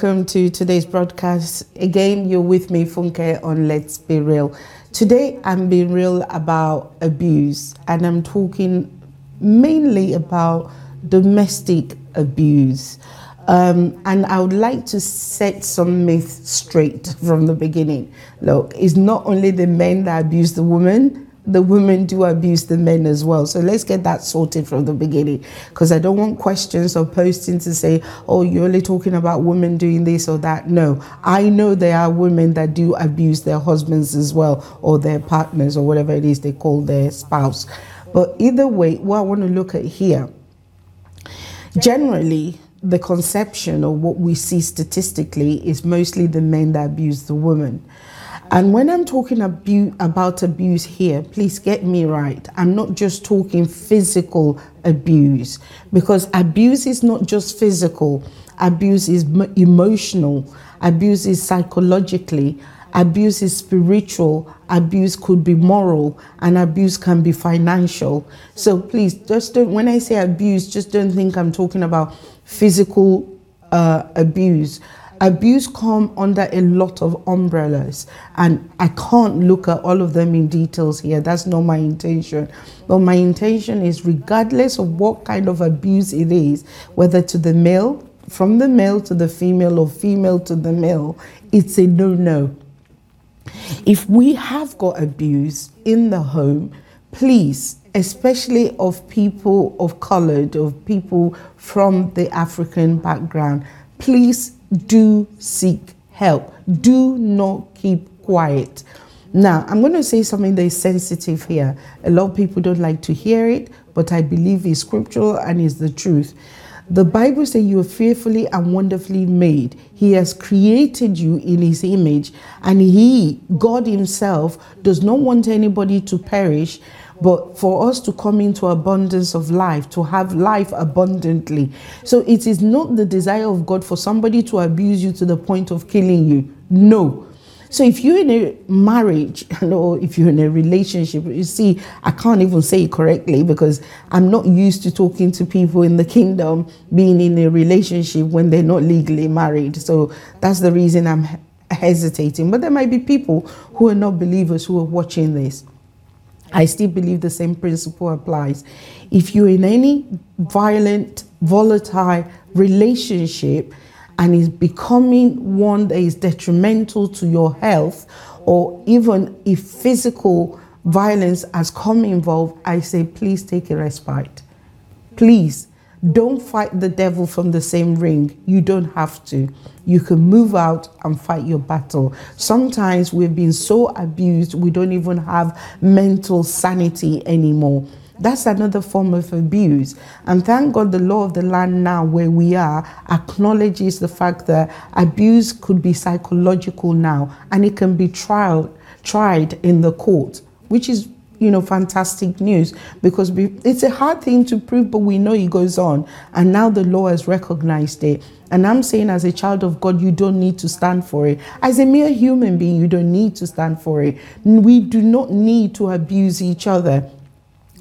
welcome to today's broadcast. Again, you're with me, Funke, on Let's Be Real. Today, I'm being real about abuse, and I'm talking mainly about domestic abuse. Um, and I would like to set some myths straight from the beginning. Look, it's not only the men that abuse the women, the women do abuse the men as well. So let's get that sorted from the beginning because I don't want questions or posting to say, oh, you're only talking about women doing this or that. No, I know there are women that do abuse their husbands as well or their partners or whatever it is they call their spouse. But either way, what I want to look at here, generally, the conception of what we see statistically is mostly the men that abuse the woman. And when I'm talking abu- about abuse here, please get me right. I'm not just talking physical abuse. Because abuse is not just physical, abuse is m- emotional, abuse is psychologically, abuse is spiritual, abuse could be moral, and abuse can be financial. So please, just don't, when I say abuse, just don't think I'm talking about physical uh, abuse abuse come under a lot of umbrellas and i can't look at all of them in details here. That's not my intention. But my intention is regardless of what kind of abuse it is whether to the male from the male to the female or female to the male it's a no-no. If we have got abuse in the home please especially of people of colored of people from the african background please do seek help. Do not keep quiet. Now, I'm going to say something that is sensitive here. A lot of people don't like to hear it, but I believe it's scriptural and is the truth. The Bible says you are fearfully and wonderfully made. He has created you in his image, and he, God himself, does not want anybody to perish, but for us to come into abundance of life, to have life abundantly. So it is not the desire of God for somebody to abuse you to the point of killing you. No. So if you're in a marriage or if you're in a relationship, you see, I can't even say it correctly because I'm not used to talking to people in the kingdom being in a relationship when they're not legally married. So that's the reason I'm hesitating. But there might be people who are not believers who are watching this. I still believe the same principle applies. If you're in any violent, volatile relationship and is becoming one that is detrimental to your health, or even if physical violence has come involved, I say, please take a respite. Please don't fight the devil from the same ring. You don't have to. You can move out and fight your battle. Sometimes we've been so abused, we don't even have mental sanity anymore. That's another form of abuse. And thank God the law of the land now, where we are, acknowledges the fact that abuse could be psychological now and it can be tried, tried in the court, which is you know, fantastic news because it's a hard thing to prove, but we know it goes on. And now the law has recognized it. And I'm saying, as a child of God, you don't need to stand for it. As a mere human being, you don't need to stand for it. We do not need to abuse each other.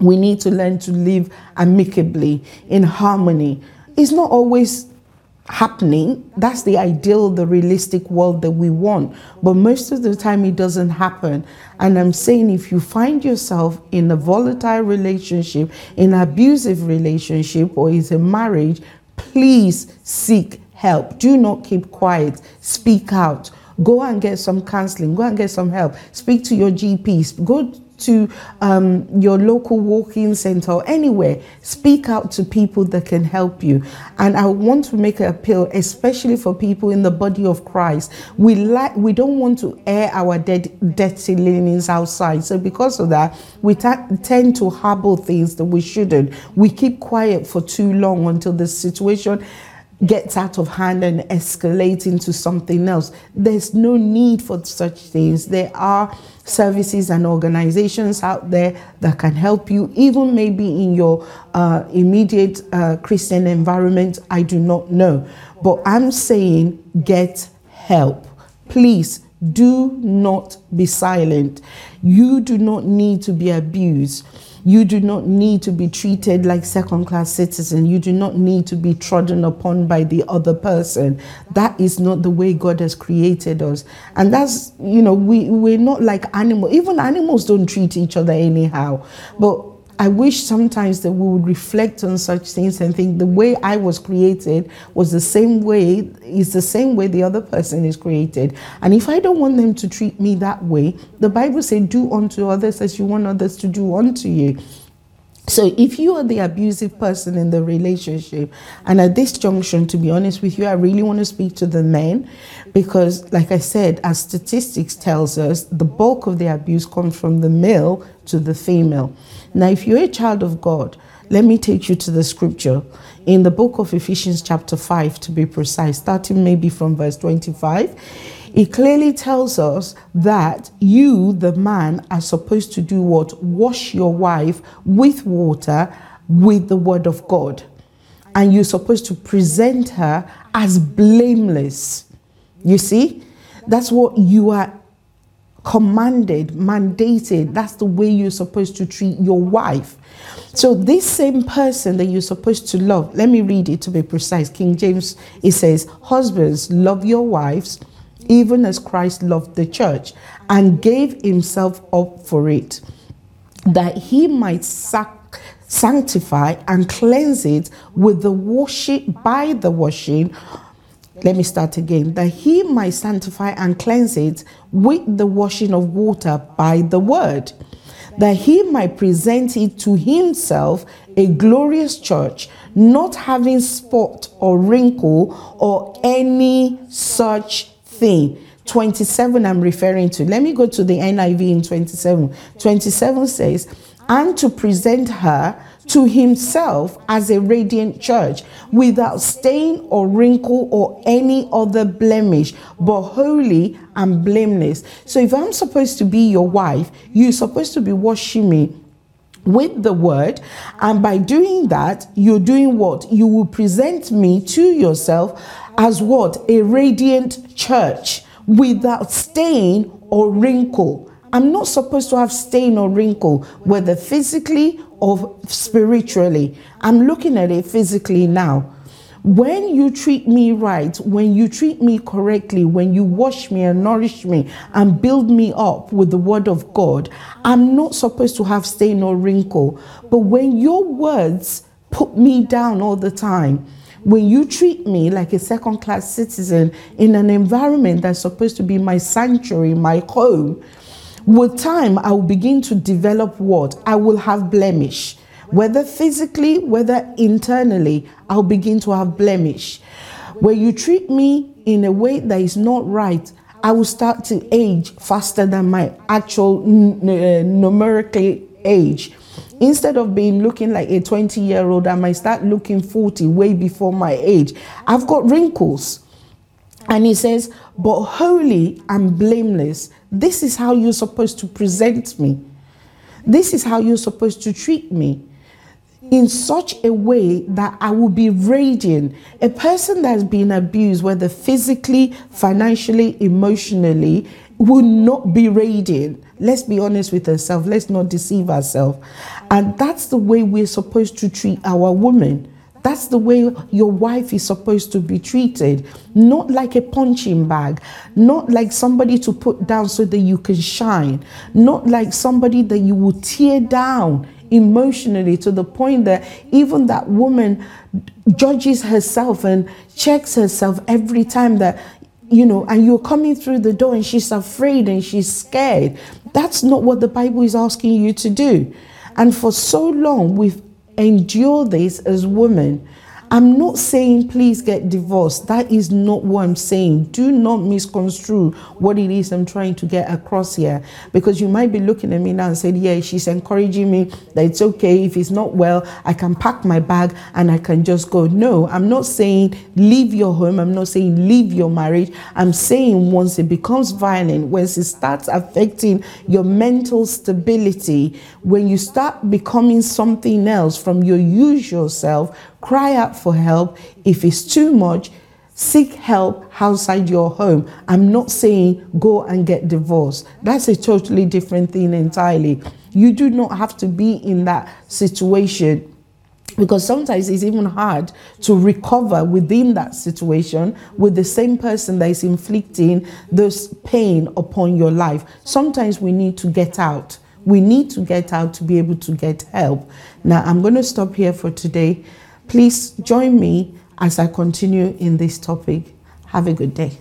We need to learn to live amicably, in harmony. It's not always happening. That's the ideal, the realistic world that we want. But most of the time, it doesn't happen. And I'm saying if you find yourself in a volatile relationship, in an abusive relationship, or is a marriage, please seek help. Do not keep quiet. Speak out. Go and get some counseling. Go and get some help. Speak to your GPs. Go to um, your local walk-in center or anywhere speak out to people that can help you. And i want to make an appeal especially for people in the body of christ. We like we don't want to air our dead dirty linens outside. So because of that we tend to harbor things that we shouldn't. We keep quiet for too long until the situation gets out of hand and escalates into something else. There's no need for such things. There are services and organizations out there that can help you, even maybe in your uh, immediate uh, Christian environment. I do not know. But I'm saying get help. Please do not be silent. You do not need to be abused. You do not need to be treated like second class citizen. You do not need to be trodden upon by the other person. That is not the way God has created us. And that's, you know, we, we're not like animals. Even animals don't treat each other anyhow. But I wish sometimes that we would reflect on such things and think the way I was created was the same way, is the same way the other person is created. And if I don't want them to treat me that way, the Bible says, do unto others as you want others to do unto you. So if you are the abusive person in the relationship, and at this junction, to be honest with you, I really want to speak to the men because, like I said, as statistics tells us, the bulk of the abuse comes from the male to the female. Now, if you're a child of God, let me take you to the scripture in the book of Ephesians, chapter 5, to be precise, starting maybe from verse 25 it clearly tells us that you, the man, are supposed to do what? Wash your wife with water with the word of God. And you're supposed to present her as blameless. You see? That's what you are commanded, mandated. That's the way you're supposed to treat your wife. So, this same person that you're supposed to love, let me read it to be precise. King James, it says, Husbands, love your wives even as Christ loved the church and gave himself up for it, that he might sac- sanctify and cleanse it with the washing by the washing. Let me start again. That he might sanctify and cleanse it with the washing of water by the word, that he might present it to himself a glorious church, not having spot or wrinkle or any such thing. 27 I'm referring to. Let me go to the NIV in 27. 27 says, and to present her to himself as a radiant church without stain or wrinkle or any other blemish, but holy and blameless. So if I'm supposed to be your wife, you're supposed to be washing me with the word and by doing that you're doing what you will present me to yourself as what? A radiant church without stain or wrinkle. I'm not supposed to have stain or wrinkle, whether physically or spiritually. I'm looking at it physically now. When you treat me right, when you treat me correctly, when you wash me and nourish me and build me up with the word of God, I'm not supposed to have stain or wrinkle. But when your words put me down all the time, when you treat me like a second class citizen in an environment that's supposed to be my sanctuary, my home, with time I will begin to develop what? I will have blemish. Whether physically, whether internally, I'll begin to have blemish. When you treat me in a way that is not right, I will start to age faster than my actual uh, numerically age. Instead of being looking like a 20 year old, I might start looking 40 way before my age. I've got wrinkles. And he says, but holy and blameless. This is how you're supposed to present me. This is how you're supposed to treat me in such a way that I will be radiant. A person that's been abused, whether physically, financially, emotionally, will not be radiant. Let's be honest with ourselves. Let's not deceive ourselves. And that's the way we're supposed to treat our women. That's the way your wife is supposed to be treated. Not like a punching bag, not like somebody to put down so that you can shine, not like somebody that you will tear down emotionally to the point that even that woman judges herself and checks herself every time that you know, and you're coming through the door and she's afraid and she's scared. That's not what the Bible is asking you to do. And for so long, we've endured this as women I'm not saying please get divorced. That is not what I'm saying. Do not misconstrue what it is I'm trying to get across here. Because you might be looking at me now and saying, Yeah, she's encouraging me that it's okay. If it's not well, I can pack my bag and I can just go. No, I'm not saying leave your home. I'm not saying leave your marriage. I'm saying once it becomes violent, once it starts affecting your mental stability, when you start becoming something else from your usual self, cry out for help. If it's too much, Seek help outside your home. I'm not saying go and get divorced. That's a totally different thing entirely. You do not have to be in that situation because sometimes it's even hard to recover within that situation with the same person that is inflicting this pain upon your life. Sometimes we need to get out. We need to get out to be able to get help. Now, I'm going to stop here for today. Please join me as I continue in this topic. Have a good day.